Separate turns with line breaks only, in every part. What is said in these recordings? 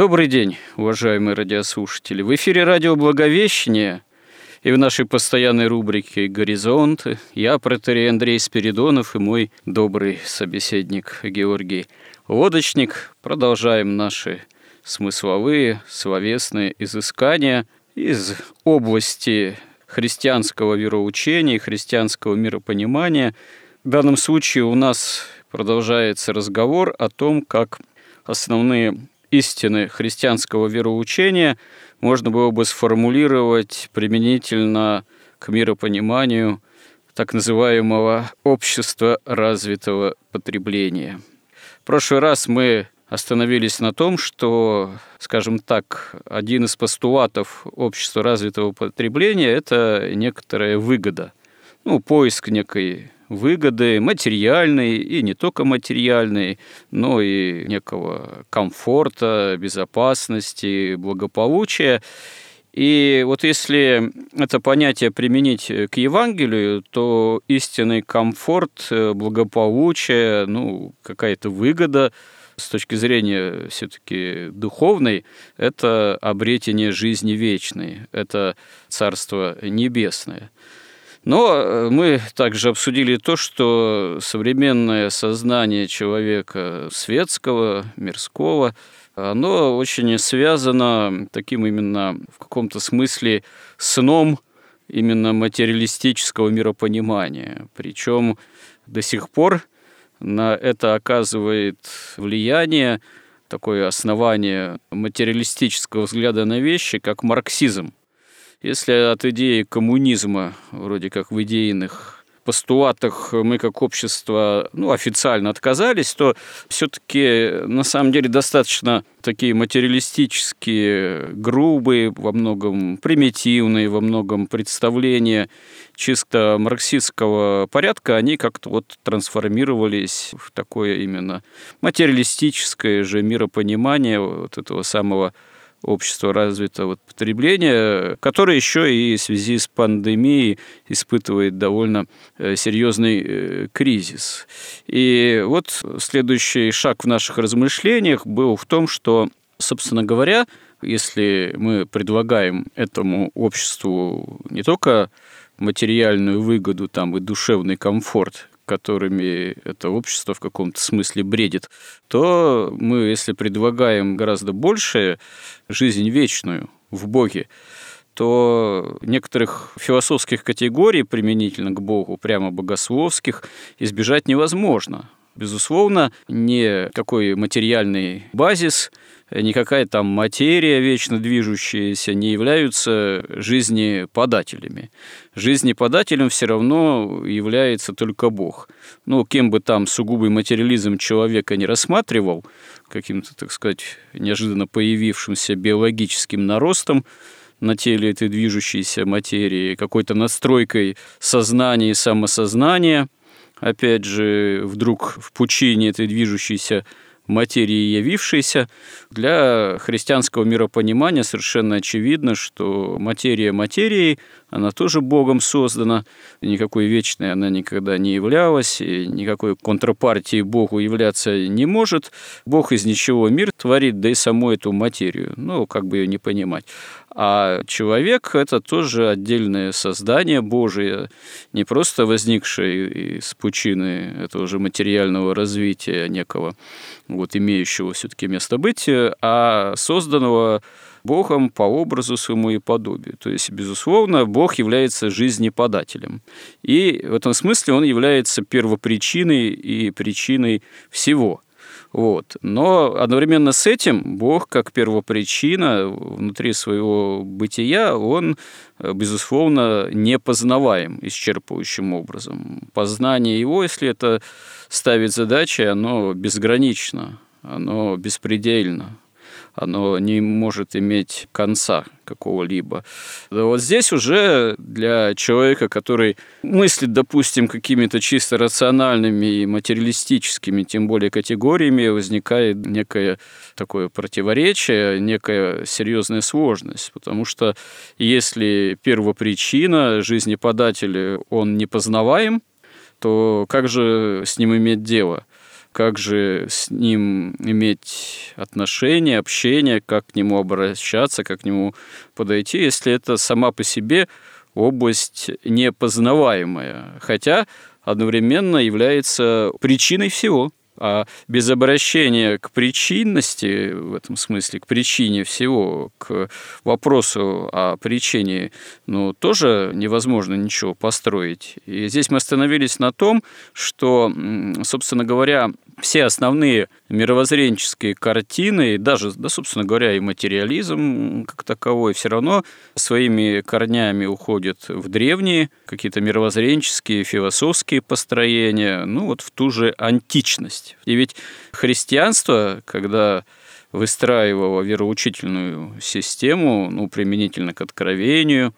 Добрый день, уважаемые радиослушатели. В эфире радио «Благовещение» и в нашей постоянной рубрике «Горизонты» я, протерей Андрей Спиридонов и мой добрый собеседник Георгий Лодочник продолжаем наши смысловые, словесные изыскания из области христианского вероучения, христианского миропонимания. В данном случае у нас продолжается разговор о том, как основные истины христианского вероучения можно было бы сформулировать применительно к миропониманию так называемого общества развитого потребления. В прошлый раз мы остановились на том, что, скажем так, один из постулатов общества развитого потребления – это некоторая выгода, ну, поиск некой выгоды материальные и не только материальные, но и некого комфорта, безопасности, благополучия. И вот если это понятие применить к Евангелию, то истинный комфорт, благополучие, ну, какая-то выгода с точки зрения все-таки духовной, это обретение жизни вечной, это Царство Небесное. Но э, мы также обсудили то, что современное сознание человека светского, мирского, оно очень связано таким именно в каком-то смысле сном именно материалистического миропонимания. Причем до сих пор на это оказывает влияние такое основание материалистического взгляда на вещи, как марксизм. Если от идеи коммунизма, вроде как в идейных постулатах мы как общество ну, официально отказались, то все-таки на самом деле достаточно такие материалистические, грубые, во многом примитивные, во многом представления чисто марксистского порядка, они как-то вот трансформировались в такое именно материалистическое же миропонимание вот этого самого общества развитого потребления, которое еще и в связи с пандемией испытывает довольно э, серьезный э, кризис. И вот следующий шаг в наших размышлениях был в том, что, собственно говоря, если мы предлагаем этому обществу не только материальную выгоду там, и душевный комфорт, которыми это общество в каком-то смысле бредит, то мы, если предлагаем гораздо больше жизнь вечную в Боге, то некоторых философских категорий применительно к Богу, прямо богословских, избежать невозможно. Безусловно, не такой материальный базис – никакая там материя вечно движущаяся не являются жизнеподателями. Жизнеподателем все равно является только Бог. Ну, кем бы там сугубый материализм человека не рассматривал, каким-то, так сказать, неожиданно появившимся биологическим наростом, на теле этой движущейся материи, какой-то настройкой сознания и самосознания, опять же, вдруг в пучине этой движущейся материи явившейся. Для христианского миропонимания совершенно очевидно, что материя материи, она тоже Богом создана, никакой вечной она никогда не являлась, и никакой контрпартии Богу являться не может. Бог из ничего мир творит, да и саму эту материю, ну, как бы ее не понимать. А человек – это тоже отдельное создание Божие, не просто возникшее из пучины этого же материального развития некого, вот, имеющего все-таки место быть, а созданного Богом по образу своему и подобию. То есть, безусловно, Бог является жизнеподателем. И в этом смысле он является первопричиной и причиной всего – вот. Но одновременно с этим Бог, как первопричина внутри своего бытия, он, безусловно, непознаваем исчерпывающим образом. Познание его, если это ставить задачей, оно безгранично, оно беспредельно оно не может иметь конца какого-либо. Вот здесь уже для человека, который мыслит, допустим, какими-то чисто рациональными и материалистическими, тем более категориями, возникает некое такое противоречие, некая серьезная сложность, потому что если первопричина жизнеподателя, он непознаваем, то как же с ним иметь дело? Как же с ним иметь отношения, общение, как к нему обращаться, как к нему подойти, если это сама по себе область непознаваемая, хотя одновременно является причиной всего – а без обращения к причинности, в этом смысле, к причине всего, к вопросу о причине, ну, тоже невозможно ничего построить. И здесь мы остановились на том, что, собственно говоря, все основные мировоззренческие картины, даже, да, собственно говоря, и материализм как таковой, все равно своими корнями уходят в древние какие-то мировоззренческие, философские построения, ну вот в ту же античность. И ведь христианство, когда выстраивало вероучительную систему, ну, применительно к откровению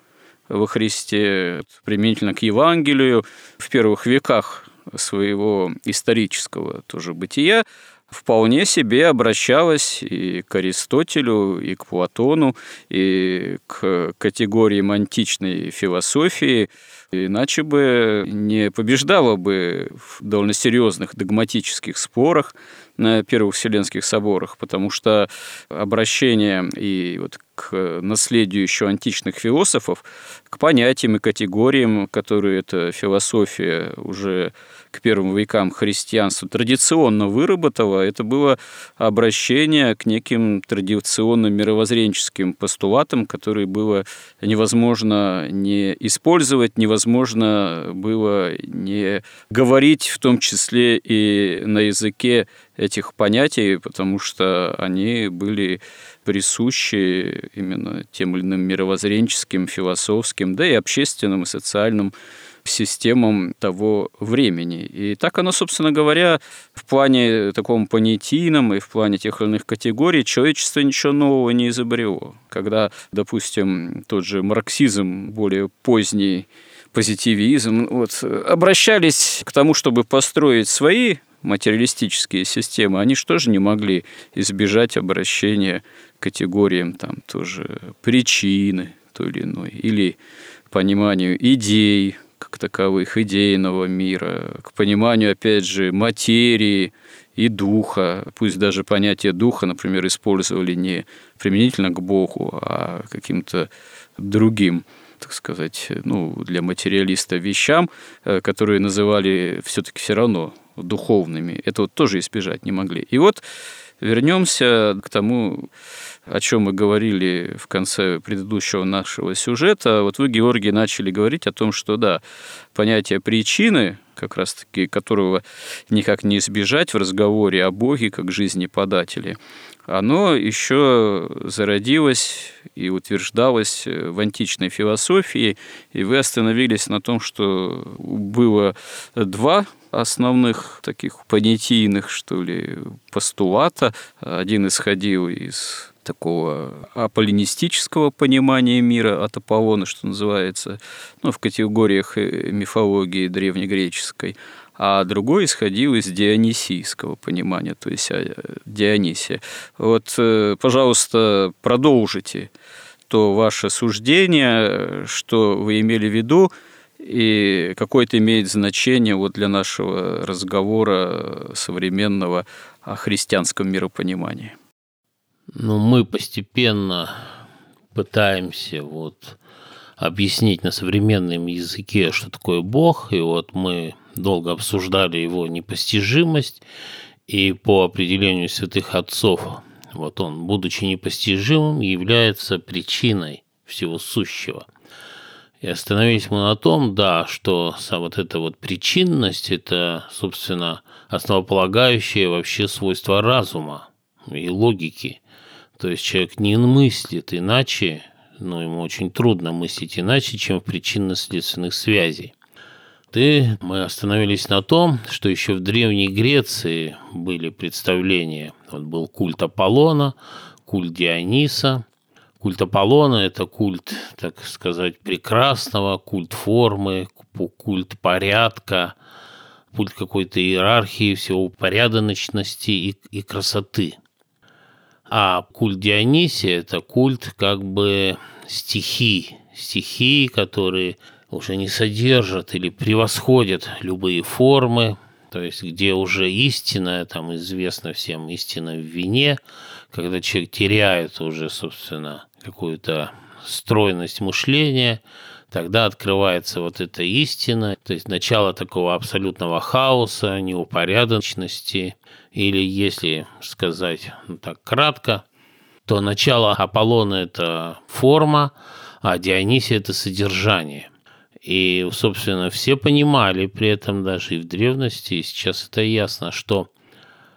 во Христе, применительно к Евангелию, в первых веках своего исторического тоже бытия, вполне себе обращалась и к Аристотелю, и к Платону, и к категориям античной философии, иначе бы не побеждала бы в довольно серьезных догматических спорах на первых Вселенских соборах, потому что обращение и вот к наследию еще античных философов, к понятиям и категориям, которые эта философия уже к первым векам христианства традиционно выработала, это было обращение к неким традиционным мировоззренческим постулатам, которые было невозможно не использовать, невозможно было не говорить, в том числе и на языке этих понятий, потому что они были присущи именно тем или иным мировоззренческим, философским, да и общественным и социальным системам того времени. И так оно, собственно говоря, в плане таком понятийном и в плане тех или иных категорий человечество ничего нового не изобрело. Когда, допустим, тот же марксизм более поздний, позитивизм, вот, обращались к тому, чтобы построить свои материалистические системы, они же не могли избежать обращения к категориям там тоже причины той или иной, или пониманию идей как таковых, идейного мира, к пониманию, опять же, материи и духа. Пусть даже понятие духа, например, использовали не применительно к Богу, а каким-то другим так сказать, ну, для материалиста вещам, э, которые называли все-таки все равно духовными. Это вот тоже избежать не могли. И вот вернемся к тому, о чем мы говорили в конце предыдущего нашего сюжета. Вот вы, Георгий, начали говорить о том, что да, понятие причины, как раз-таки которого никак не избежать в разговоре о Боге как жизни подателе, оно еще зародилось и утверждалось в античной философии, и вы остановились на том, что было два основных таких понятийных, что ли, постулата. Один исходил из такого аполлинистического понимания мира от Аполлона, что называется, ну, в категориях э, мифологии древнегреческой, а другой исходил из дионисийского понимания, то есть э, Дионисия. Вот, э, пожалуйста, продолжите что ваше суждение, что вы имели в виду, и какое-то имеет значение вот для нашего разговора современного о христианском миропонимании.
Ну, мы постепенно пытаемся вот объяснить на современном языке, что такое Бог, и вот мы долго обсуждали его непостижимость, и по определению святых отцов, вот он, будучи непостижимым, является причиной всего сущего. И остановились мы на том, да, что вот эта вот причинность – это, собственно, основополагающее вообще свойство разума и логики. То есть человек не мыслит иначе, но ему очень трудно мыслить иначе, чем в причинно-следственных связей. И мы остановились на том, что еще в Древней Греции были представления. Вот был культ Аполлона, культ Диониса. Культ Аполлона – это культ, так сказать, прекрасного, культ формы, культ порядка, культ какой-то иерархии, всего упорядоченности и, и красоты. А культ Дионисия – это культ как бы стихий, стихии, которые уже не содержат или превосходят любые формы, то есть где уже истина, там известно всем истина в вине, когда человек теряет уже, собственно, какую-то стройность мышления, тогда открывается вот эта истина, то есть начало такого абсолютного хаоса, неупорядоченности, или если сказать ну, так кратко, то начало Аполлона – это форма, а Дионисия – это содержание. И, собственно, все понимали при этом даже и в древности, и сейчас это ясно, что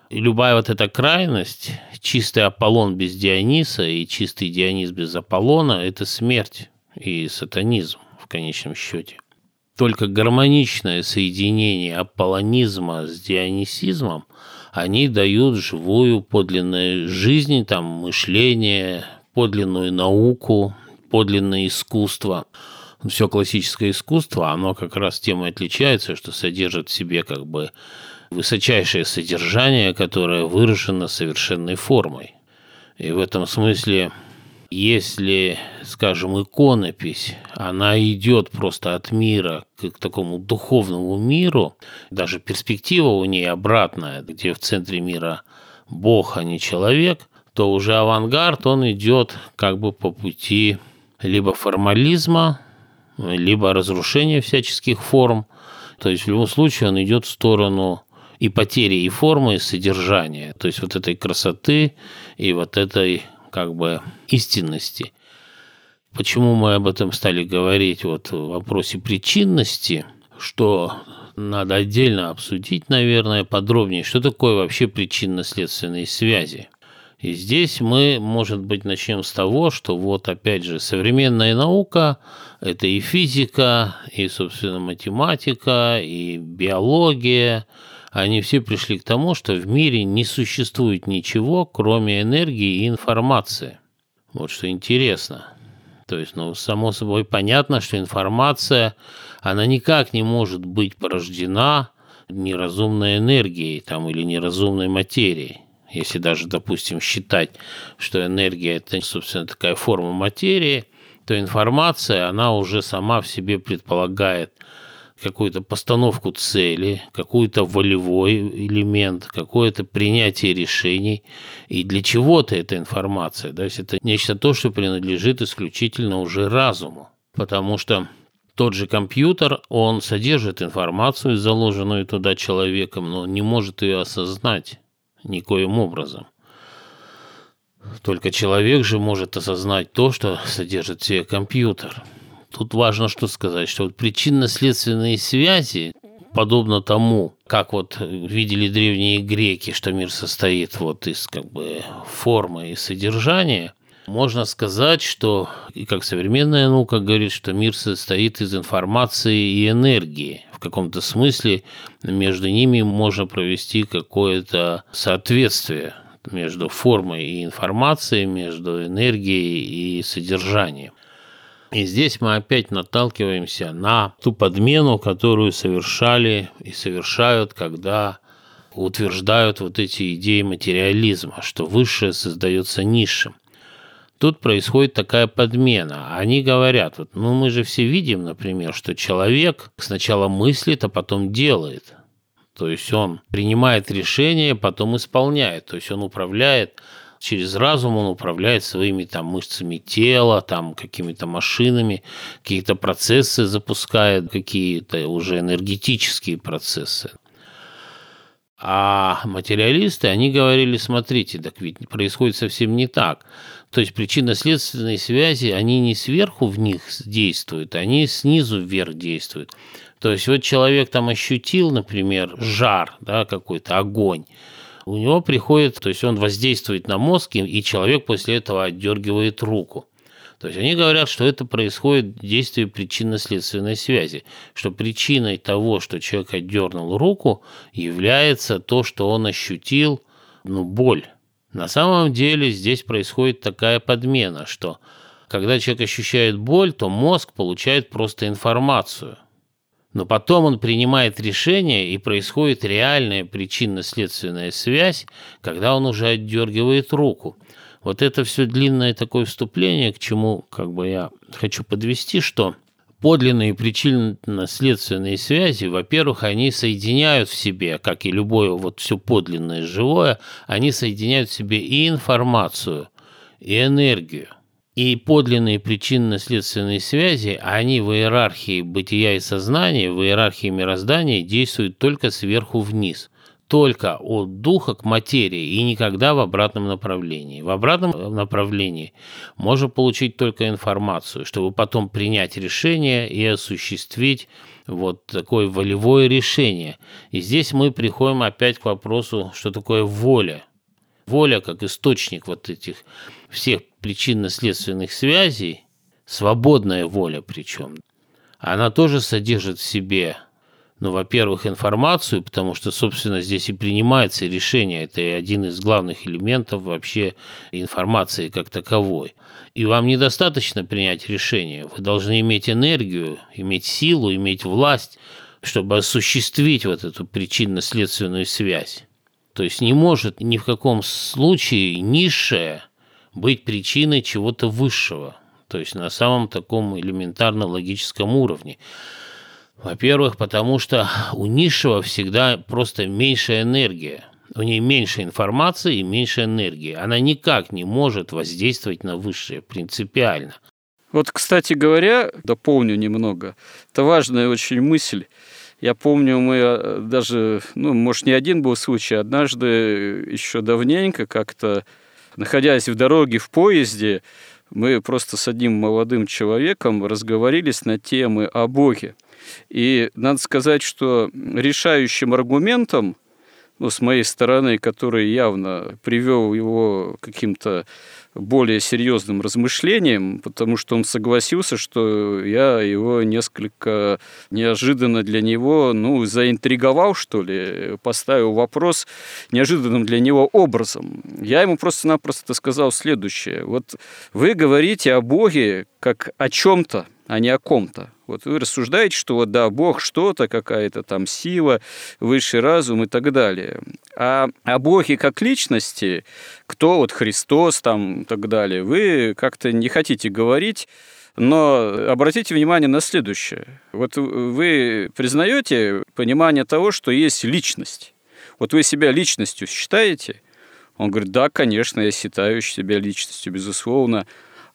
любая вот эта крайность, чистый Аполлон без Диониса и чистый Дионис без Аполлона – это смерть и сатанизм конечном счете. Только гармоничное соединение аполлонизма с дионисизмом, они дают живую подлинную жизнь, там, мышление, подлинную науку, подлинное искусство – все классическое искусство, оно как раз тем и отличается, что содержит в себе как бы высочайшее содержание, которое выражено совершенной формой. И в этом смысле, если, скажем, иконопись, она идет просто от мира к, к такому духовному миру, даже перспектива у ней обратная, где в центре мира Бог, а не человек, то уже авангард, он идет как бы по пути либо формализма, либо разрушение всяческих форм. То есть в любом случае он идет в сторону и потери и формы, и содержания, то есть вот этой красоты и вот этой как бы истинности. Почему мы об этом стали говорить вот в вопросе причинности, что надо отдельно обсудить, наверное, подробнее, что такое вообще причинно-следственные связи. И здесь мы, может быть, начнем с того, что вот опять же современная наука – это и физика, и, собственно, математика, и биология. Они все пришли к тому, что в мире не существует ничего, кроме энергии и информации. Вот что интересно. То есть, ну, само собой понятно, что информация, она никак не может быть порождена неразумной энергией там, или неразумной материей если даже, допустим, считать, что энергия – это, собственно, такая форма материи, то информация, она уже сама в себе предполагает какую-то постановку цели, какой-то волевой элемент, какое-то принятие решений. И для чего-то эта информация. То есть это нечто то, что принадлежит исключительно уже разуму. Потому что тот же компьютер, он содержит информацию, заложенную туда человеком, но не может ее осознать никоим образом. Только человек же может осознать то, что содержит в себе компьютер. Тут важно что сказать, что вот причинно-следственные связи, подобно тому, как вот видели древние греки, что мир состоит вот из как бы формы и содержания, можно сказать, что, и как современная наука говорит, что мир состоит из информации и энергии в каком-то смысле между ними можно провести какое-то соответствие между формой и информацией, между энергией и содержанием. И здесь мы опять наталкиваемся на ту подмену, которую совершали и совершают, когда утверждают вот эти идеи материализма, что высшее создается низшим. тут происходит такая подмена. Они говорят, вот, ну мы же все видим, например, что человек сначала мыслит, а потом делает. То есть он принимает решение, потом исполняет. То есть он управляет через разум он управляет своими там мышцами тела, там какими-то машинами, какие-то процессы запускает, какие-то уже энергетические процессы. А материалисты, они говорили, смотрите, так ведь происходит совсем не так. То есть причинно-следственные связи, они не сверху в них действуют, они снизу вверх действуют. То есть вот человек там ощутил, например, жар, да, какой-то огонь, у него приходит, то есть он воздействует на мозг, и человек после этого отдергивает руку. То есть они говорят, что это происходит действие причинно-следственной связи, что причиной того, что человек отдернул руку, является то, что он ощутил ну, боль. На самом деле здесь происходит такая подмена, что когда человек ощущает боль, то мозг получает просто информацию. Но потом он принимает решение, и происходит реальная причинно-следственная связь, когда он уже отдергивает руку. Вот это все длинное такое вступление, к чему как бы я хочу подвести, что подлинные причинно-следственные связи, во-первых, они соединяют в себе, как и любое вот все подлинное живое, они соединяют в себе и информацию, и энергию. И подлинные причинно-следственные связи, они в иерархии бытия и сознания, в иерархии мироздания действуют только сверху вниз, только от духа к материи и никогда в обратном направлении. В обратном направлении можно получить только информацию, чтобы потом принять решение и осуществить вот такое волевое решение. И здесь мы приходим опять к вопросу, что такое воля. Воля как источник вот этих всех причинно-следственных связей, свободная воля причем, она тоже содержит в себе, ну, во-первых, информацию, потому что, собственно, здесь и принимается решение, это один из главных элементов вообще информации как таковой. И вам недостаточно принять решение, вы должны иметь энергию, иметь силу, иметь власть, чтобы осуществить вот эту причинно-следственную связь. То есть не может ни в каком случае низшее быть причиной чего-то высшего, то есть на самом таком элементарно логическом уровне. Во-первых, потому что у низшего всегда просто меньшая энергия. У нее меньше информации и меньше энергии. Она никак не может воздействовать на высшее принципиально.
Вот, кстати говоря, дополню немного. Это важная очень мысль. Я помню, мы э, даже, ну, может, не один был случай, однажды еще давненько как-то находясь в дороге, в поезде, мы просто с одним молодым человеком разговорились на темы о Боге. И надо сказать, что решающим аргументом ну, с моей стороны, который явно привел его каким-то более серьезным размышлением, потому что он согласился, что я его несколько неожиданно для него, ну, заинтриговал, что ли, поставил вопрос неожиданным для него образом. Я ему просто-напросто сказал следующее. Вот вы говорите о Боге как о чем-то, а не о ком-то. Вот вы рассуждаете, что вот да, Бог что-то, какая-то там сила, высший разум и так далее. А о Боге как личности, кто вот Христос там и так далее, вы как-то не хотите говорить, но обратите внимание на следующее. Вот вы признаете понимание того, что есть личность. Вот вы себя личностью считаете? Он говорит, да, конечно, я считаю себя личностью, безусловно.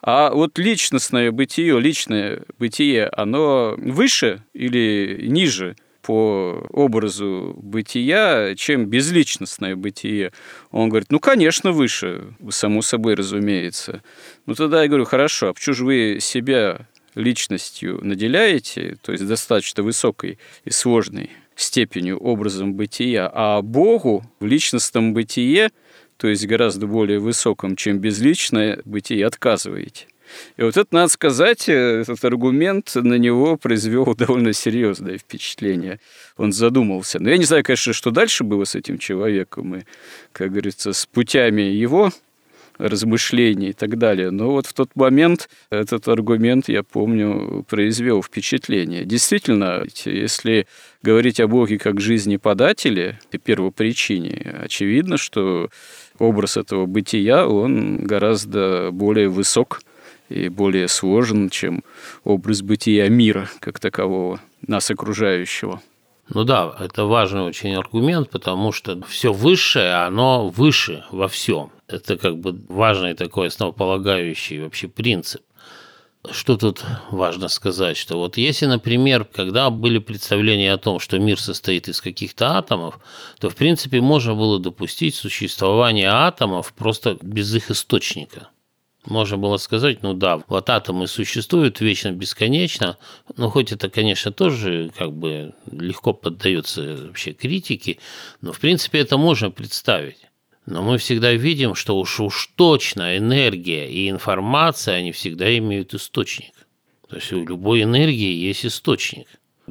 А вот личностное бытие, личное бытие, оно выше или ниже по образу бытия, чем безличностное бытие? Он говорит, ну, конечно, выше, само собой разумеется. Ну, тогда я говорю, хорошо, а почему же вы себя личностью наделяете, то есть достаточно высокой и сложной степенью образом бытия, а Богу в личностном бытие – то есть гораздо более высоком, чем безличное бытие, отказываете. И вот это, надо сказать, э, этот аргумент на него произвел довольно серьезное впечатление. Он задумался. Но я не знаю, конечно, что дальше было с этим человеком. И, как говорится, с путями его размышлений и так далее. Но вот в тот момент этот аргумент, я помню, произвел впечатление. Действительно, если говорить о Боге как жизни подателе и первопричине, очевидно, что образ этого бытия, он гораздо более высок и более сложен, чем образ бытия мира как такового, нас окружающего.
Ну да, это важный очень аргумент, потому что все высшее, оно выше во всем. Это как бы важный такой основополагающий вообще принцип. Что тут важно сказать, что вот если, например, когда были представления о том, что мир состоит из каких-то атомов, то, в принципе, можно было допустить существование атомов просто без их источника. Можно было сказать, ну да, вот атомы существуют вечно, бесконечно, но хоть это, конечно, тоже как бы легко поддается вообще критике, но в принципе это можно представить. Но мы всегда видим, что уж уж точно энергия и информация, они всегда имеют источник. То есть у любой энергии есть источник.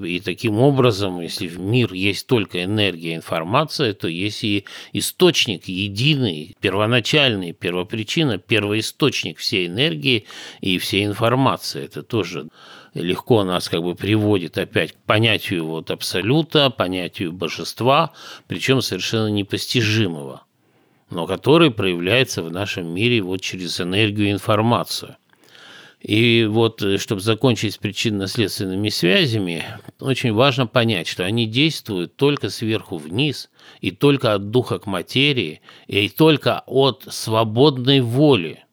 И таким образом, если в мир есть только энергия, информация, то есть и источник единый, первоначальный, первопричина, первоисточник всей энергии и всей информации. Это тоже легко нас как бы приводит опять к понятию вот абсолюта, понятию божества, причем совершенно непостижимого, но который проявляется в нашем мире вот через энергию и информацию – и вот, э, чтобы закончить с причинно-следственными связями, очень важно понять, что они действуют только сверху вниз, и только от духа к материи, и только от свободной воли.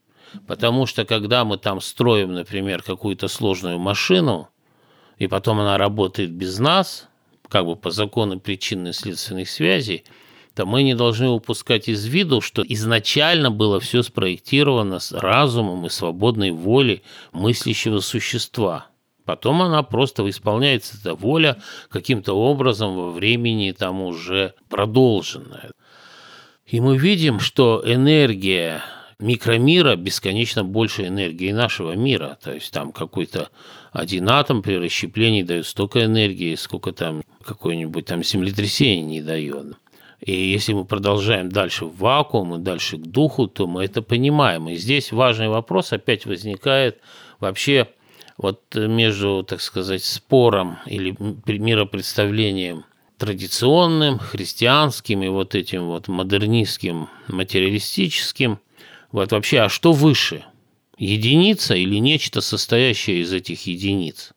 Потому что когда мы там строим, например, какую-то сложную машину, и потом она работает без нас, как бы по закону причинно-следственных связей – то мы не должны упускать из виду, что изначально было все спроектировано с разумом и свободной волей мыслящего существа. Потом она просто исполняется, эта воля, каким-то образом во времени там уже продолженная. И мы видим, что энергия микромира бесконечно больше энергии нашего мира. То есть там какой-то один атом при расщеплении дает столько энергии, сколько там какое-нибудь там землетрясение не дает. И если мы продолжаем дальше в вакуум и дальше к духу, то мы это понимаем. И здесь важный вопрос опять возникает вообще вот между, так сказать, спором или миропредставлением традиционным, христианским и вот этим вот модернистским, материалистическим. Вот вообще, а что выше? Единица или нечто, состоящее из этих единиц?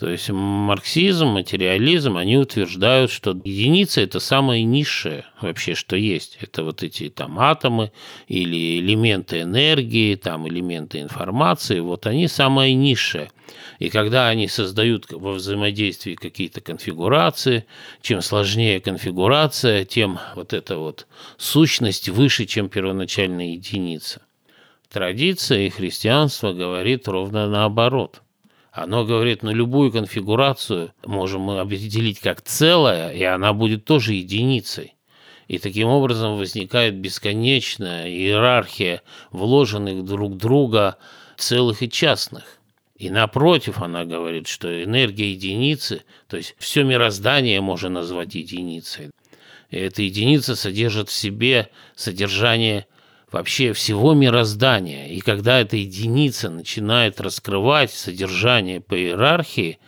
То есть марксизм, материализм, они утверждают, что единица – это самое низшее вообще, что есть. Это вот эти там атомы или элементы энергии, там элементы информации, вот они самое низшее. И когда они создают во взаимодействии какие-то конфигурации, чем сложнее конфигурация, тем вот эта вот сущность выше, чем первоначальная единица. Традиция и христианство говорит ровно наоборот – оно говорит, ну любую конфигурацию можем мы определить как целое, и она будет тоже единицей. И таким образом возникает бесконечная иерархия вложенных друг друга целых и частных. И напротив, она говорит, что энергия единицы, то есть все мироздание можно назвать единицей. И эта единица содержит в себе содержание вообще всего мироздания. И когда эта единица начинает раскрывать содержание по иерархии,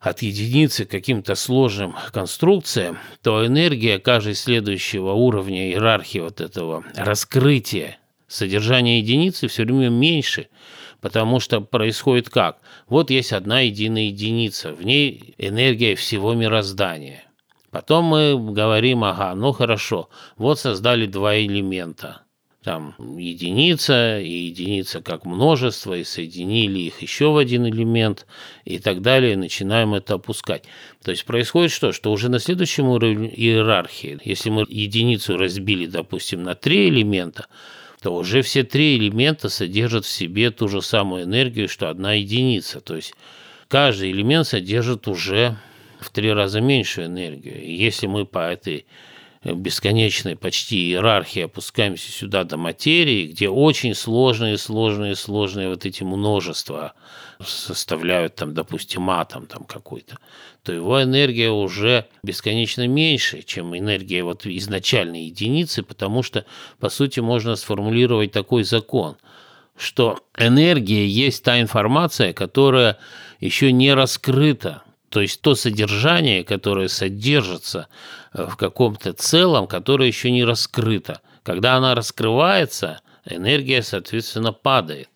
от единицы к каким-то сложным конструкциям, то энергия каждого следующего уровня иерархии вот этого раскрытия содержания единицы все время меньше, потому что происходит как? Вот есть одна единая единица, в ней энергия всего мироздания. Потом мы говорим, ага, ну хорошо, вот создали два элемента – там единица и единица как множество, и соединили их еще в один элемент и так далее, и начинаем это опускать. То есть происходит что? Что уже на следующем уровне иерархии, если мы единицу разбили, допустим, на три элемента, то уже все три элемента содержат в себе ту же самую энергию, что одна единица. То есть каждый элемент содержит уже в три раза меньшую энергию. И если мы по этой бесконечной почти иерархии опускаемся сюда до материи, где очень сложные, сложные, сложные вот эти множества составляют там, допустим, атом там какой-то, то его энергия уже бесконечно меньше, чем энергия вот изначальной единицы, потому что, по сути, можно сформулировать такой закон, что энергия есть та информация, которая еще не раскрыта, то есть то содержание, которое содержится э, в каком-то целом, которое еще не раскрыто. Когда она раскрывается, энергия, соответственно, падает.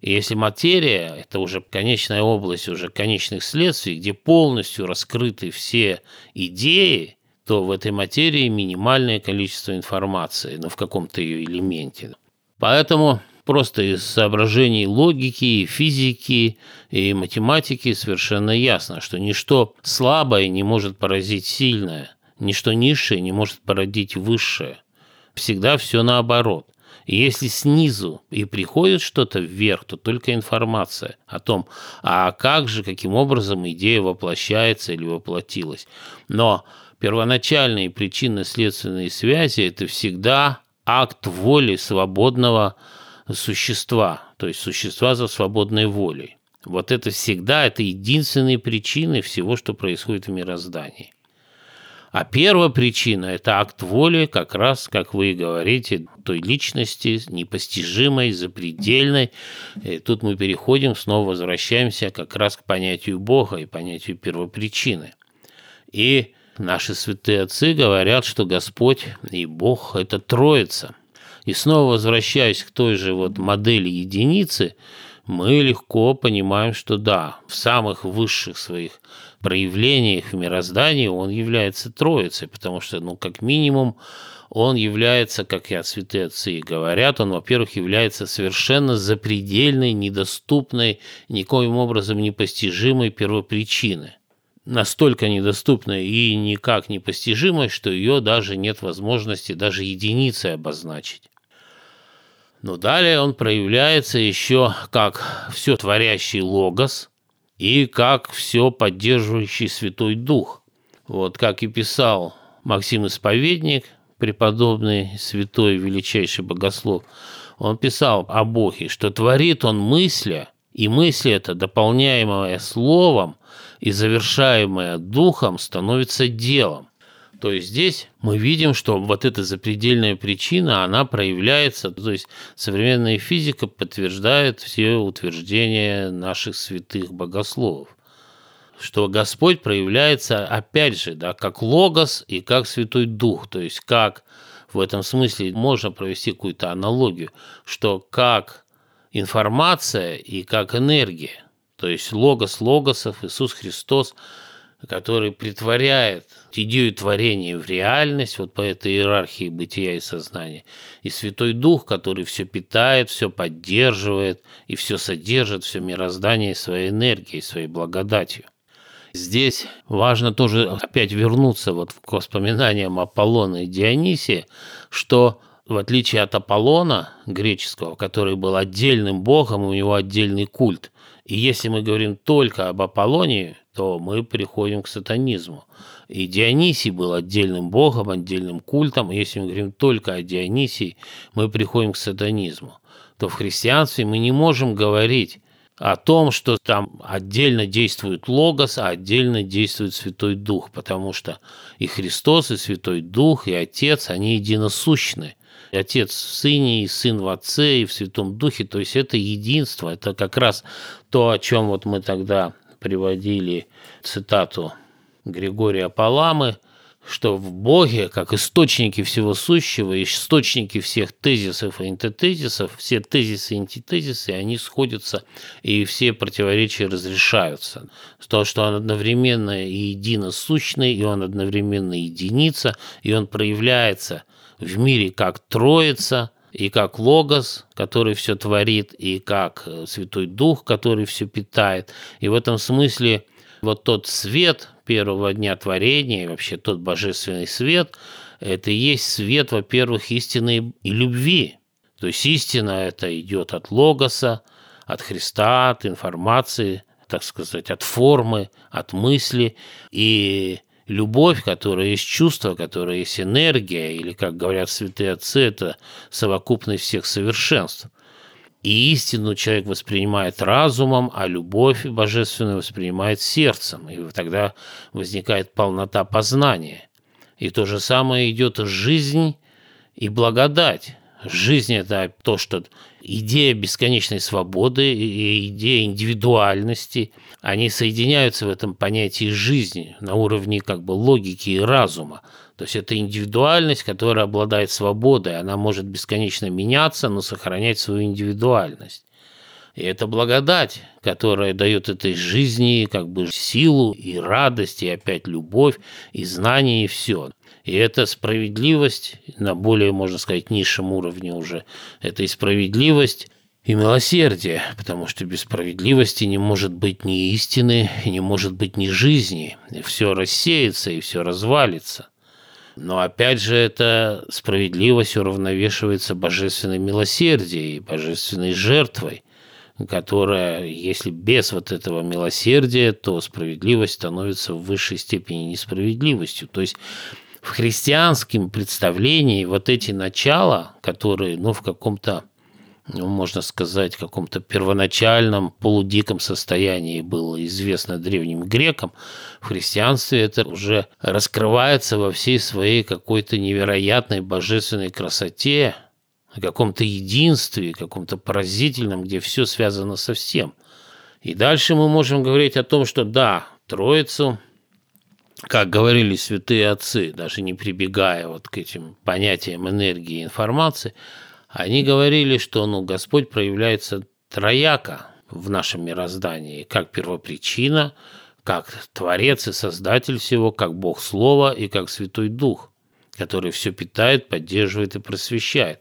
И если материя – это уже конечная область уже конечных следствий, где полностью раскрыты все идеи, то в этой материи минимальное количество информации, ну, в каком-то ее элементе. Поэтому просто из соображений логики, физики и математики совершенно ясно, что ничто слабое не может поразить сильное, ничто низшее не может породить высшее. Всегда все наоборот. И если снизу и приходит что-то вверх, то только информация о том, а как же, каким образом идея воплощается или воплотилась. Но первоначальные причинно-следственные связи – это всегда акт воли свободного существа, то есть существа за свободной волей. Вот это всегда, это единственные причины всего, что происходит в мироздании. А первая причина – это акт воли, как раз, как вы и говорите, той личности, непостижимой, запредельной. И тут мы переходим, снова возвращаемся как раз к понятию Бога и понятию первопричины. И наши святые отцы говорят, что Господь и Бог – это Троица – и снова возвращаясь к той же вот модели единицы, мы легко понимаем, что да, в самых высших своих проявлениях в мироздании он является троицей, потому что, ну, как минимум, он является, как я святые отцы говорят, он, во-первых, является совершенно запредельной, недоступной, никоим образом непостижимой первопричиной настолько недоступной и никак непостижимой, что ее даже нет возможности даже единицей обозначить. Но далее он проявляется еще как все творящий логос и как все поддерживающий Святой Дух. Вот как и писал Максим Исповедник, преподобный святой величайший богослов, он писал о Боге, что творит он мысля, и мысль эта, дополняемая словом и завершаемая духом, становится делом. То есть здесь мы видим, что вот эта запредельная причина, она проявляется, то есть современная физика подтверждает все утверждения наших святых богословов что Господь проявляется, опять же, да, как Логос и как Святой Дух, то есть как в этом смысле можно провести какую-то аналогию, что как информация и как энергия, то есть Логос Логосов, Иисус Христос – который притворяет идею творения в реальность, вот по этой иерархии бытия и сознания, и Святой Дух, который все питает, все поддерживает и все содержит, все мироздание своей энергией, своей благодатью. Здесь важно тоже опять вернуться вот к воспоминаниям Аполлона и Дионисия, что в отличие от Аполлона греческого, который был отдельным богом, у него отдельный культ, и если мы говорим только об Аполлоне, то мы приходим к сатанизму. И Дионисий был отдельным богом, отдельным культом. Если мы говорим только о Дионисии, мы приходим к сатанизму. То в христианстве мы не можем говорить о том, что там отдельно действует Логос, а отдельно действует Святой Дух, потому что и Христос, и Святой Дух, и Отец, они единосущны. И Отец в Сыне, и Сын в Отце, и в Святом Духе, то есть это единство, это как раз то, о чем вот мы тогда приводили цитату Григория Паламы, что в Боге, как источники всего сущего, источники всех тезисов и антитезисов, все тезисы и антитезисы, они сходятся, и все противоречия разрешаются. То, что он одновременно и единосущный, и он одновременно единица, и он проявляется в мире как троица, и как Логос, который все творит, и как э, Святой Дух, который все питает. И в этом смысле вот тот свет первого дня творения, и вообще тот божественный свет, это и есть свет, во-первых, истины и любви. То есть истина это идет от Логоса, от Христа, от информации, так сказать, от формы, от мысли. И любовь, которая есть чувство, которая есть энергия, или, как говорят святые отцы, это совокупность всех совершенств. И истину человек воспринимает разумом, а любовь божественную воспринимает сердцем. И тогда возникает полнота познания. И то же самое идет жизнь и благодать. Жизнь – это то, что идея бесконечной свободы и идея индивидуальности, они соединяются в этом понятии жизни на уровне как бы логики и разума. То есть это индивидуальность, которая обладает свободой, она может бесконечно меняться, но сохранять свою индивидуальность. И это благодать, которая дает этой жизни как бы силу и радость, и опять любовь, и знание, и все. И это справедливость на более, можно сказать, низшем уровне уже. Это и справедливость, и милосердие, потому что без справедливости не может быть ни истины, не может быть ни жизни. И все рассеется, и все развалится. Но опять же, эта справедливость уравновешивается божественным милосердием и божественной жертвой, которая, если без вот этого милосердия, то справедливость становится в высшей степени несправедливостью. То есть в христианском представлении вот эти начала, которые, ну, в каком-то, ну, можно сказать, каком-то первоначальном полудиком состоянии было известно древним грекам, в христианстве это уже раскрывается во всей своей какой-то невероятной божественной красоте, каком-то единстве, каком-то поразительном, где все связано со всем. И дальше мы можем говорить о том, что да, Троицу – как говорили святые отцы, даже не прибегая вот к этим понятиям энергии и информации, они говорили, что ну, Господь проявляется трояко в нашем мироздании, как первопричина, как Творец и Создатель всего, как Бог Слова и как Святой Дух, который все питает, поддерживает и просвещает.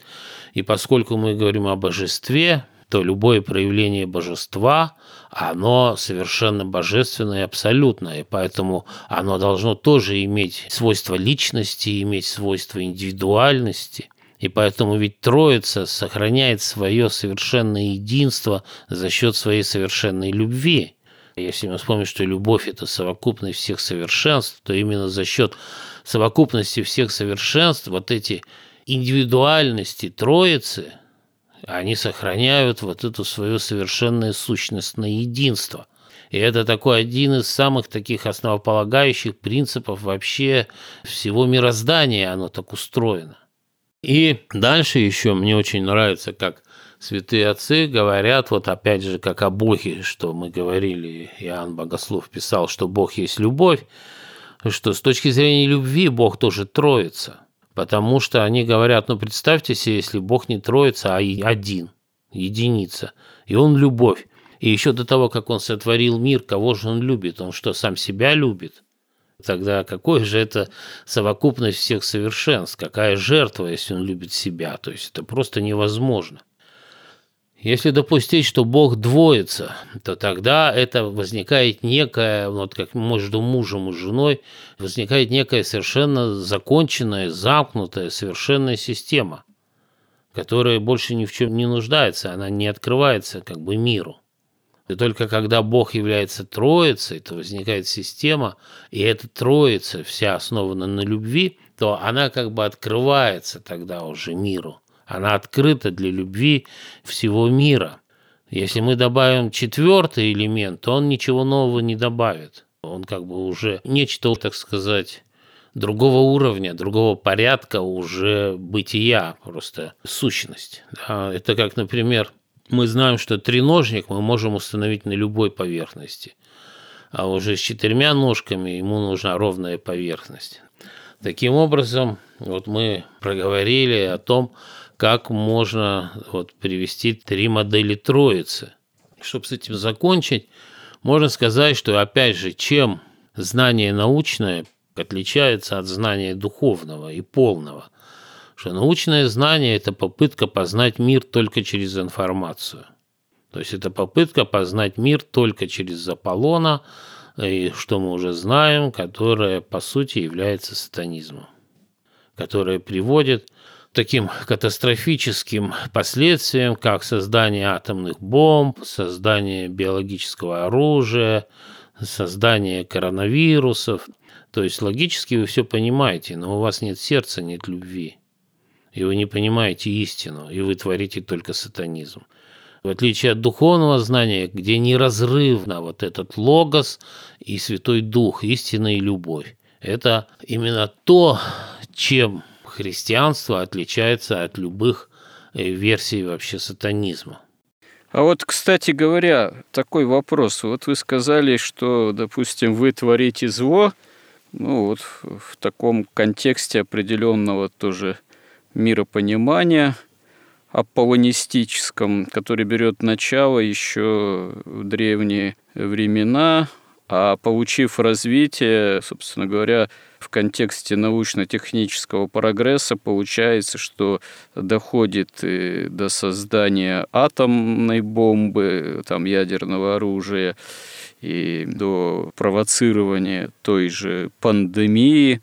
И поскольку мы говорим о божестве, то любое проявление божества, оно совершенно божественное и абсолютное, и поэтому оно должно тоже иметь свойство личности, иметь свойство индивидуальности. И поэтому ведь Троица сохраняет свое совершенное единство за счет своей совершенной любви. Если мы вспомним, что любовь – это совокупность всех совершенств, то именно за счет совокупности всех совершенств вот эти индивидуальности Троицы – они сохраняют вот эту свое совершенное сущностное единство. И это такой один из самых таких основополагающих принципов вообще всего мироздания, оно так устроено. И дальше еще мне очень нравится, как святые отцы говорят, вот опять же, как о Боге, что мы говорили, Иоанн Богослов писал, что Бог есть любовь, что с точки зрения любви Бог тоже троица. Потому что они говорят, ну представьте себе, если Бог не троица, а один, единица, и Он любовь. И еще до того, как Он сотворил мир, кого же Он любит? Он что, сам себя любит? Тогда какой же это совокупность всех совершенств? Какая жертва, если он любит себя? То есть это просто невозможно. Если допустить, что Бог двоится, то тогда это возникает некая, вот как между мужем и женой, возникает некая совершенно законченная, замкнутая, совершенная система, которая больше ни в чем не нуждается, она не открывается как бы миру. И только когда Бог является Троицей, то возникает система, и эта Троица вся основана на любви, то она как бы открывается тогда уже миру. Она открыта для любви всего мира. Если мы добавим четвертый элемент, то он ничего нового не добавит. Он как бы уже нечто, так сказать, другого уровня, другого порядка уже бытия, просто сущность. Да, это как, например, мы знаем, что треножник мы можем установить на любой поверхности, а уже с четырьмя ножками ему нужна ровная поверхность. Таким образом, вот мы проговорили о том, как можно вот, привести три модели троицы. Чтобы с этим закончить, можно сказать, что опять же, чем знание научное отличается от знания духовного и полного, что научное знание – это попытка познать мир только через информацию. То есть это попытка познать мир только через Аполлона, и что мы уже знаем, которая по сути является сатанизмом, которая приводит таким катастрофическим последствиям, как создание атомных бомб, создание биологического оружия, создание коронавирусов. То есть логически вы все понимаете, но у вас нет сердца, нет любви. И вы не понимаете истину, и вы творите только сатанизм. В отличие от духовного знания, где неразрывно вот этот логос и Святой Дух, истина и любовь. Это именно то, чем христианство отличается от любых э, версий вообще сатанизма.
А вот, кстати говоря, такой вопрос. Вот вы сказали, что, допустим, вы творите зло, ну вот в таком контексте определенного тоже миропонимания аполлонистическом, который берет начало еще в древние времена, а получив развитие, собственно говоря, в контексте научно-технического прогресса получается, что доходит до создания атомной бомбы, там, ядерного оружия, и до провоцирования той же пандемии,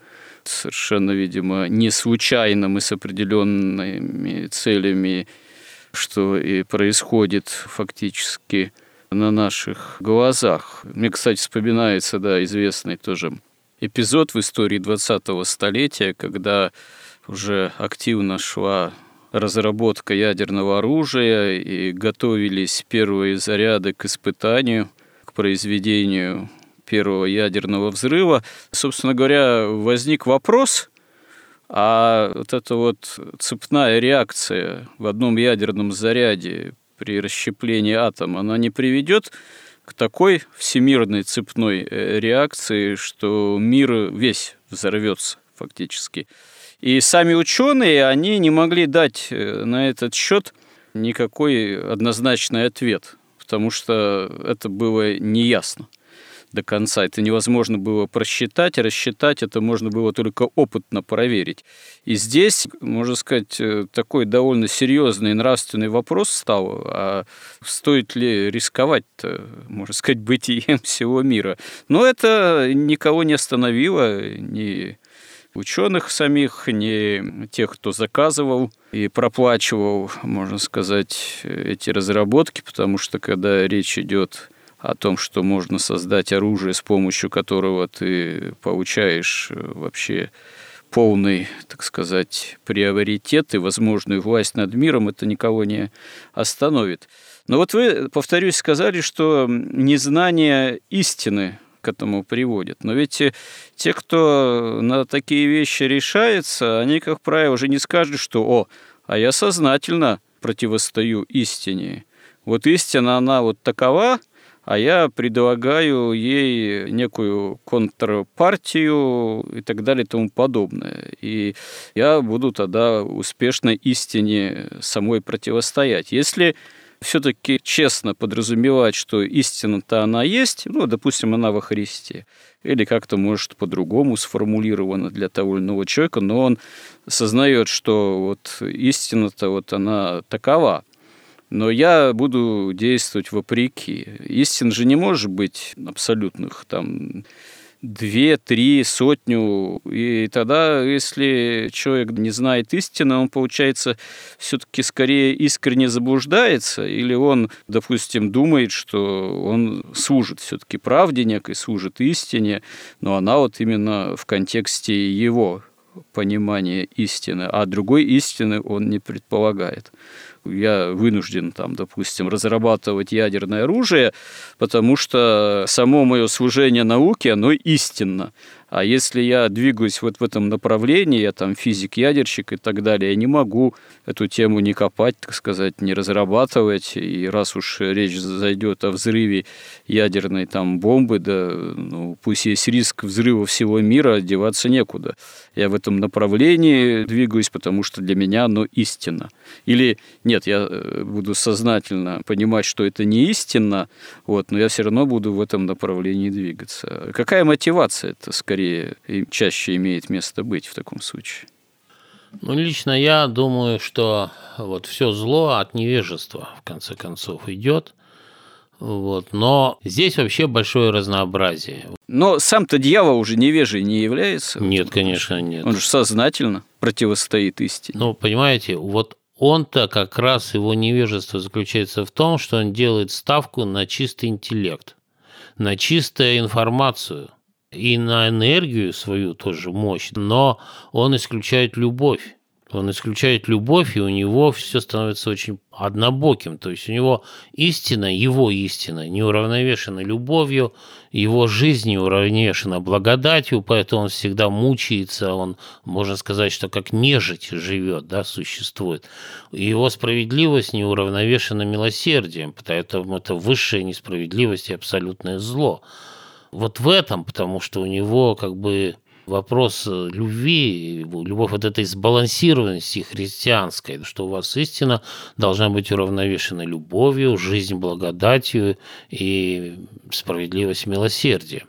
совершенно, видимо, не случайно мы с определенными целями, что и происходит фактически на наших глазах. Мне, кстати, вспоминается, да, известный тоже эпизод в истории 20-го столетия, когда уже активно шла разработка ядерного оружия и готовились первые заряды к испытанию, к произведению первого ядерного взрыва. Собственно говоря, возник вопрос, а вот эта вот цепная реакция в одном ядерном заряде при расщеплении атома, она не приведет к такой всемирной цепной э, реакции, что мир весь взорвется фактически. И сами ученые, они не могли дать э, на этот счет никакой однозначный ответ, потому что это было неясно до конца. Это невозможно было просчитать, рассчитать это можно было только опытно проверить. И здесь, можно сказать, э, такой довольно серьезный нравственный вопрос стал, а стоит ли рисковать, можно сказать, бытием всего мира. Но это никого не остановило, ни ученых самих, ни тех, кто заказывал и проплачивал, можно сказать, эти разработки, потому что когда речь идет о том, что можно создать оружие, с помощью которого ты получаешь э, вообще полный, так сказать, приоритет и возможную власть над миром, это никого не остановит. Но вот вы, повторюсь, сказали, что незнание истины к этому приводит. Но ведь те, кто на такие вещи решается, они, как правило, уже не скажут, что «О, а я сознательно противостою истине». Вот истина, она вот такова, а я предлагаю ей некую контрпартию и так далее и тому подобное. И я буду тогда успешно истине самой противостоять. Если все-таки честно подразумевать, что истина-то она есть, ну, допустим, она во Христе, или как-то, может, по-другому сформулировано для того или иного человека, но он сознает, что вот истина-то вот она такова – но я буду действовать вопреки. Истин же не может быть абсолютных, там, две, три, сотню. И тогда, если человек не знает истины, он, получается, все-таки скорее искренне заблуждается, или он, допустим, думает, что он служит все-таки правде некой, служит истине, но она вот именно в контексте его понимания истины, а другой истины он не предполагает я вынужден, там, допустим, разрабатывать ядерное оружие, потому что само мое служение науке, оно истинно. А если я двигаюсь вот в этом направлении, я там физик-ядерщик и так далее, я не могу эту тему не копать, так сказать, не разрабатывать. И раз уж речь зайдет о взрыве ядерной там бомбы, да, ну, пусть есть риск взрыва всего мира, деваться некуда. Я в этом направлении двигаюсь, потому что для меня оно истина. Или нет, я э, буду сознательно понимать, что это не истина, вот, но я все равно буду в этом направлении двигаться. Какая мотивация это скорее? Скорее чаще имеет место быть в таком случае?
Ну, лично я думаю, что вот все зло от невежества, в конце концов, идет. Вот. Но здесь вообще большое разнообразие.
Но сам-то дьявол уже невежей не является?
Нет, конечно, нет.
Он же сознательно противостоит истине.
Ну, понимаете, вот он-то как раз его невежество заключается в том, что он делает ставку на чистый интеллект на чистую информацию и на энергию свою тоже мощь, но он исключает любовь. Он исключает любовь, и у него все становится очень однобоким. То есть у него истина, его истина, не уравновешена любовью, его жизнь не уравновешена благодатью, поэтому он всегда мучается, он, можно сказать, что как нежить живет, да, существует. Его справедливость не уравновешена милосердием, поэтому это высшая несправедливость и абсолютное зло. Вот в этом, потому что у него как бы вопрос э, любви, любовь вот этой сбалансированности христианской, что у вас истина должна быть уравновешена любовью, жизнь благодатью и справедливость милосердием.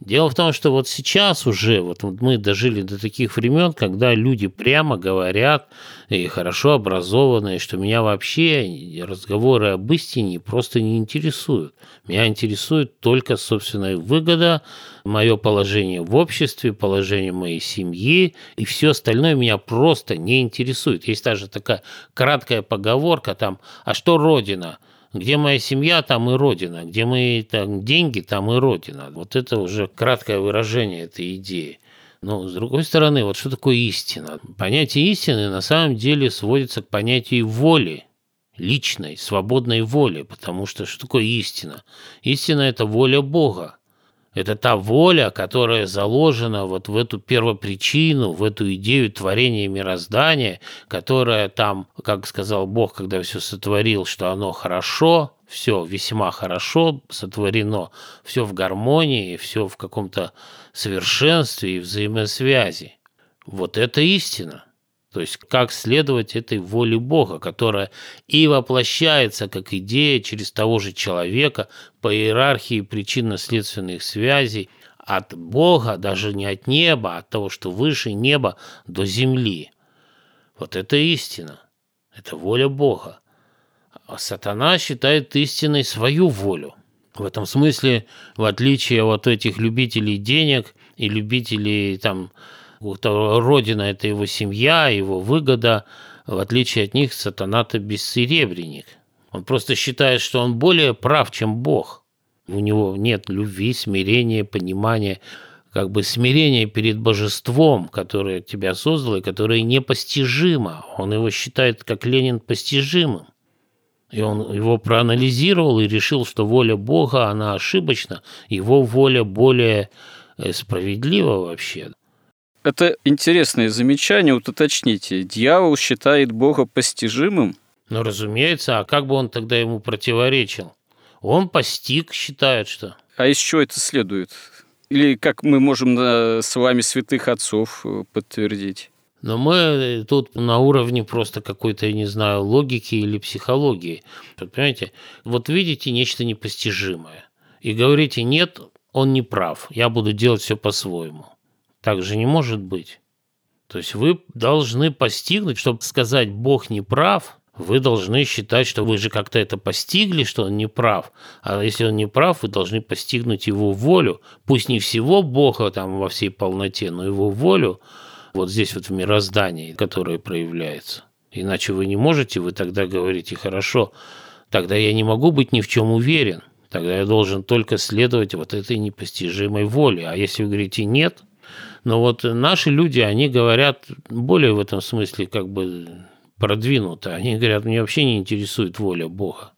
Дело в том, что вот сейчас уже вот мы дожили до таких времен, когда люди прямо говорят и хорошо образованные, что меня вообще разговоры об истине просто не интересуют. Меня интересует только собственная выгода, мое положение в обществе, положение моей семьи, и все остальное меня просто не интересует. Есть даже такая краткая поговорка там, а что Родина? Где моя семья, там и родина. Где мои там, деньги, там и родина. Вот это уже краткое выражение этой идеи. Но, с другой стороны, вот что такое истина? Понятие истины на самом деле сводится к понятию воли, личной, свободной воли, потому что что такое истина? Истина – это воля Бога. Это та воля, которая заложена вот в эту первопричину, в эту идею творения мироздания, которая там, как сказал Бог, когда все сотворил, что оно хорошо, все весьма хорошо сотворено, все в гармонии, все в каком-то совершенстве и взаимосвязи. Вот это истина. То есть как следовать этой воле Бога, которая и воплощается как идея через того же человека по иерархии причинно-следственных связей от Бога, даже не от неба, а от того, что выше неба до земли. Вот это истина, это воля Бога. А сатана считает истиной свою волю. В этом смысле, в отличие от этих любителей денег и любителей там родина – это его семья, его выгода. В отличие от них, сатана-то бессеребренник. Он просто считает, что он более прав, чем Бог. У него нет любви, смирения, понимания, как бы смирения перед божеством, которое тебя создало и которое непостижимо. Он его считает, как Ленин, постижимым. И он его проанализировал и решил, что воля Бога, она ошибочна, его воля более э, справедлива вообще.
Это интересное замечание, вот уточните. Дьявол считает Бога постижимым?
Ну, разумеется, а как бы он тогда ему противоречил? Он постиг, считает, что.
А из чего это следует? Или как мы можем с вами святых отцов э, подтвердить?
Но мы тут на уровне просто какой-то, я не знаю, логики или психологии. Вот, понимаете, вот видите нечто непостижимое и говорите, нет, он не прав, я буду делать все по-своему. Так же не может быть. То есть вы должны постигнуть, чтобы сказать «Бог не прав», вы должны считать, что вы же как-то это постигли, что он не прав. А если он не прав, вы должны постигнуть его волю. Пусть не всего Бога там во всей полноте, но его волю вот здесь вот в мироздании, которое проявляется. Иначе вы не можете, вы тогда говорите, хорошо, тогда я не могу быть ни в чем уверен. Тогда я должен только следовать вот этой непостижимой воле. А если вы говорите нет – но вот наши люди, они говорят более в этом смысле как бы продвинуто. Они говорят, меня вообще не интересует воля Бога.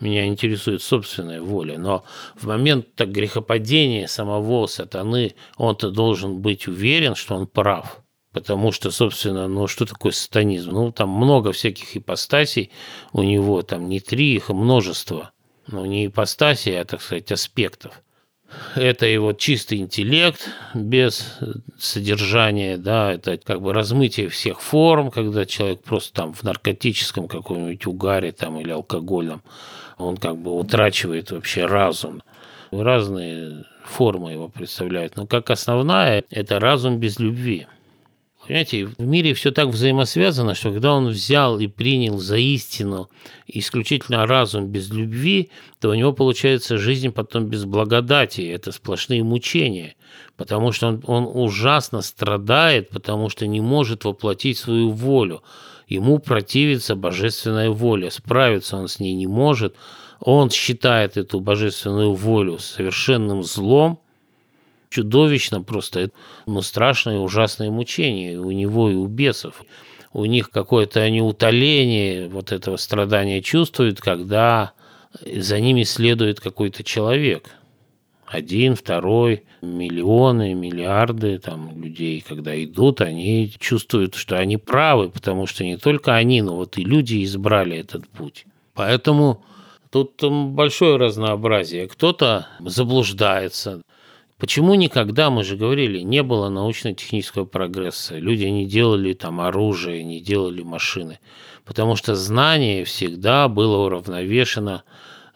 Меня интересует собственная воля. Но в момент так, грехопадения самого сатаны он-то должен быть уверен, что он прав. Потому что, собственно, ну что такое сатанизм? Ну, там много всяких ипостасей у него, там не три, их, множество. Ну, не ипостасей, а, так сказать, аспектов это его чистый интеллект без содержания, да, это как бы размытие всех форм, когда человек просто там в наркотическом каком-нибудь угаре там или алкогольном, он как бы утрачивает вообще разум. Разные формы его представляют, но как основная – это разум без любви – Понимаете, в мире все так взаимосвязано, что когда он взял и принял за истину исключительно разум без любви, то у него получается жизнь потом без благодати. Это сплошные мучения, потому что он, он ужасно страдает, потому что не может воплотить свою волю. Ему противится божественная воля, справиться он с ней не может, он считает эту божественную волю совершенным злом, чудовищно просто, ну, страшное ужасное мучение у него, и у бесов. У них какое-то они утоление вот этого страдания чувствуют, когда за ними следует какой-то человек. Один, второй, миллионы, миллиарды там, людей, когда идут, они чувствуют, что они правы, потому что не только они, но вот и люди избрали этот путь. Поэтому тут большое разнообразие. Кто-то заблуждается. Почему никогда, мы же говорили, не было научно-технического прогресса? Люди не делали там оружие, не делали машины. Потому что знание всегда было уравновешено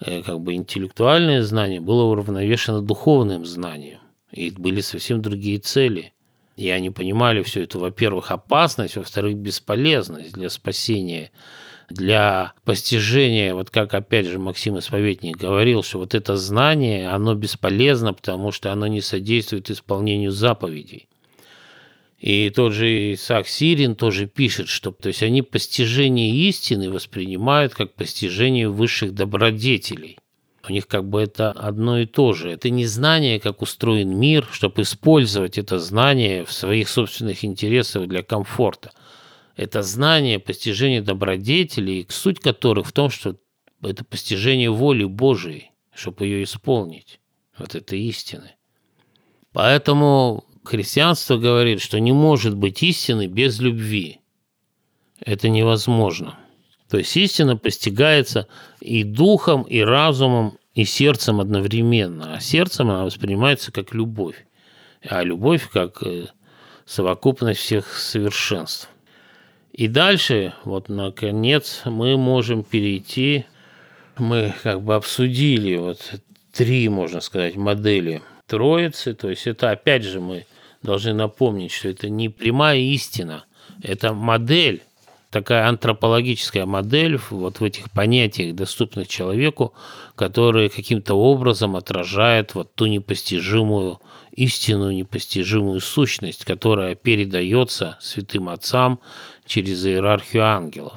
Э, как бы интеллектуальное знание было уравновешено духовным знанием. И были совсем другие цели. И они понимали все это, во-первых, опасность, во-вторых, бесполезность для спасения, для постижения, вот как опять же Максим Исповедник говорил, что вот это знание, оно бесполезно, потому что оно не содействует исполнению заповедей. И тот же Исаак Сирин тоже пишет, что то есть они постижение истины воспринимают как постижение высших добродетелей. У них как бы это одно и то же. Это не знание, как устроен мир, чтобы использовать это знание в своих собственных интересах для комфорта. Это знание, постижение добродетелей, суть которых в том, что это постижение воли Божией, чтобы ее исполнить. Вот это истины. Поэтому христианство говорит, что не может быть истины без любви. Это невозможно. То есть истина постигается и духом, и разумом, и сердцем одновременно. А сердцем она воспринимается как любовь. А любовь как э, совокупность всех совершенств. И дальше, вот наконец, мы можем перейти, мы как бы обсудили вот три, можно сказать, модели Троицы, то есть это опять же мы должны напомнить, что это не прямая истина, это модель, такая антропологическая модель вот в этих понятиях, доступных человеку, которые каким-то образом отражает вот ту непостижимую истину, непостижимую сущность, которая передается святым отцам через иерархию ангелов.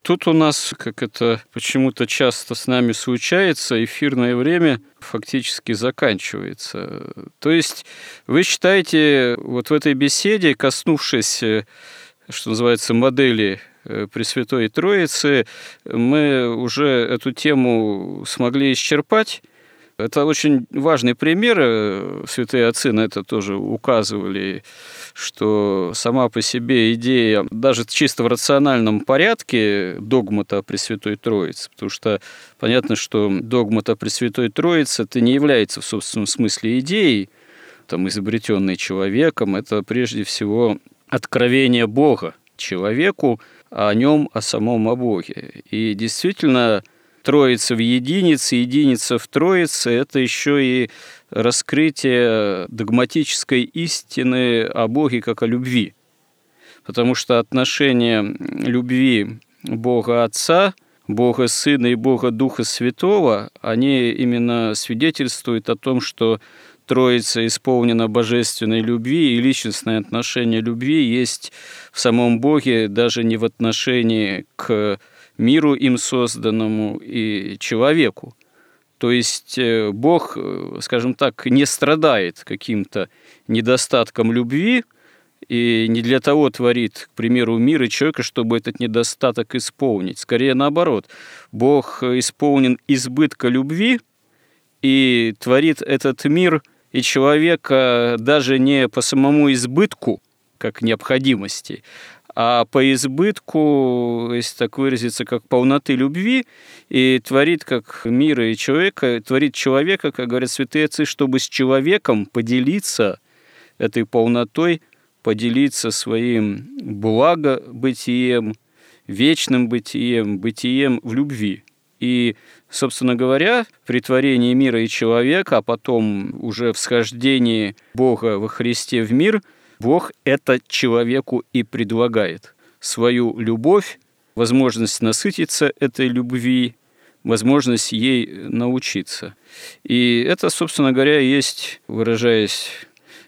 Тут у нас, как это почему-то часто с нами случается, эфирное время фактически заканчивается. То есть вы считаете, вот в этой беседе, коснувшись, э, что называется, модели э, Пресвятой Троицы, мы уже эту тему смогли исчерпать, это очень важный пример. Э, святые отцы на это тоже указывали, что сама по себе идея, даже чисто в рациональном порядке, догмата о Пресвятой Троице, потому что понятно, что догмата о Пресвятой Троице это не является в собственном смысле идеей, там, изобретенной человеком, это прежде всего откровение Бога человеку, о нем, о самом о Боге. И действительно, Троица в единице, единица в Троице – это еще и раскрытие догматической истины о Боге как о любви. Потому что отношение любви Бога Отца, Бога Сына и Бога Духа Святого, они именно свидетельствуют о том, что Троица исполнена божественной любви, и личностное отношение любви есть в самом Боге, даже не в отношении к миру им созданному и человеку. То есть э, Бог, э, скажем так, не страдает каким-то недостатком любви и не для того творит, к примеру, мир и человека, чтобы этот недостаток исполнить. Скорее наоборот, Бог исполнен избытка любви и творит этот мир и человека даже не по самому избытку, как необходимости, а по избытку, если так выразиться, как полноты любви, и творит как мира и человека, творит человека, как говорят святые отцы, чтобы с человеком поделиться этой полнотой, поделиться своим благобытием, вечным бытием, бытием в любви. И, собственно говоря, при творении мира и человека, а потом уже в схождении Бога во Христе в мир – Бог это человеку и предлагает. Свою любовь, возможность насытиться этой любви, возможность ей научиться. И это, собственно говоря, есть, выражаясь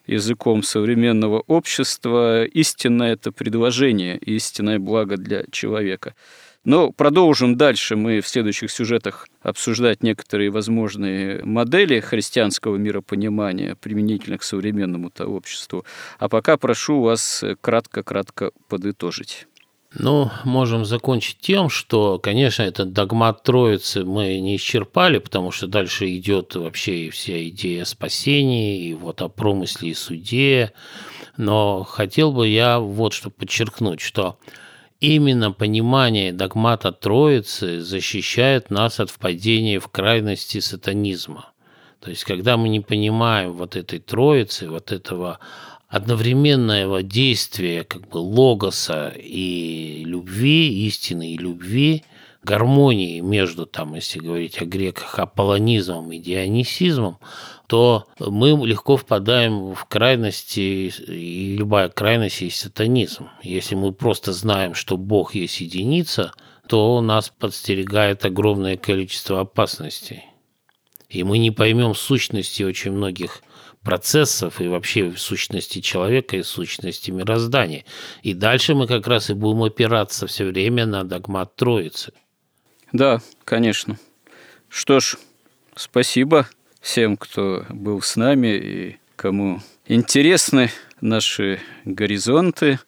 языком современного общества, истинное – это предложение, истинное благо для человека. Но продолжим дальше мы в следующих сюжетах обсуждать некоторые возможные модели христианского миропонимания, применительно к современному-то обществу. А пока прошу вас кратко-кратко подытожить.
Ну, можем закончить тем, что, конечно, этот догмат Троицы мы не исчерпали, потому что дальше идет вообще вся идея спасения, и вот о промысле и суде. Но хотел бы я вот что подчеркнуть, что именно понимание догмата Троицы защищает нас от впадения в крайности сатанизма. То есть, когда мы не понимаем вот этой Троицы, вот этого одновременного действия как бы логоса и любви, истины и любви, гармонии между, там, если говорить о греках, аполлонизмом и дионисизмом, то мы легко впадаем в крайности, и любая крайность есть сатанизм. Если мы просто знаем, что Бог есть единица, то нас подстерегает огромное количество опасностей. И мы не поймем сущности очень многих процессов и вообще сущности человека и сущности мироздания. И дальше мы как раз и будем опираться все время на догмат Троицы.
Да, конечно. Что ж, спасибо всем, кто был с нами и кому интересны наши горизонты.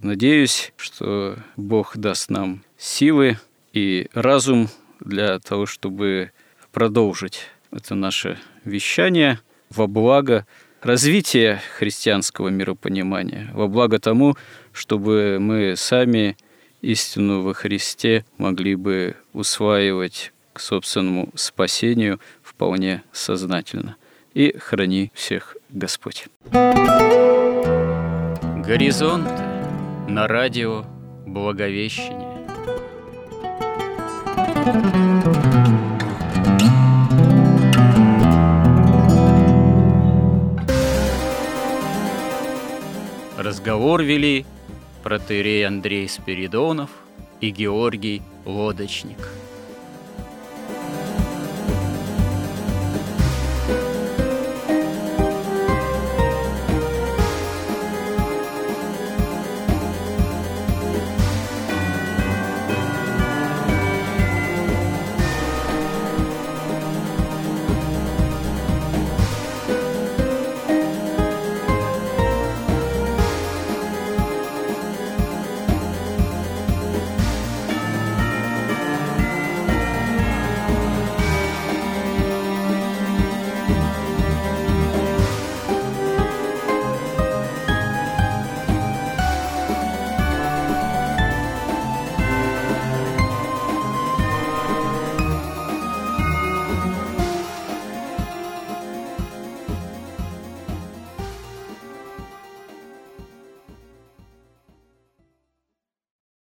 Надеюсь, что Бог даст нам силы и разум для того, чтобы продолжить это наше вещание – во благо развития христианского миропонимания, во благо тому, чтобы мы сами истину во Христе могли бы усваивать к собственному спасению вполне сознательно. И храни всех Господь. Горизонт на радио Благовещение. Разговор вели протерей Андрей Спиридонов и Георгий Лодочник –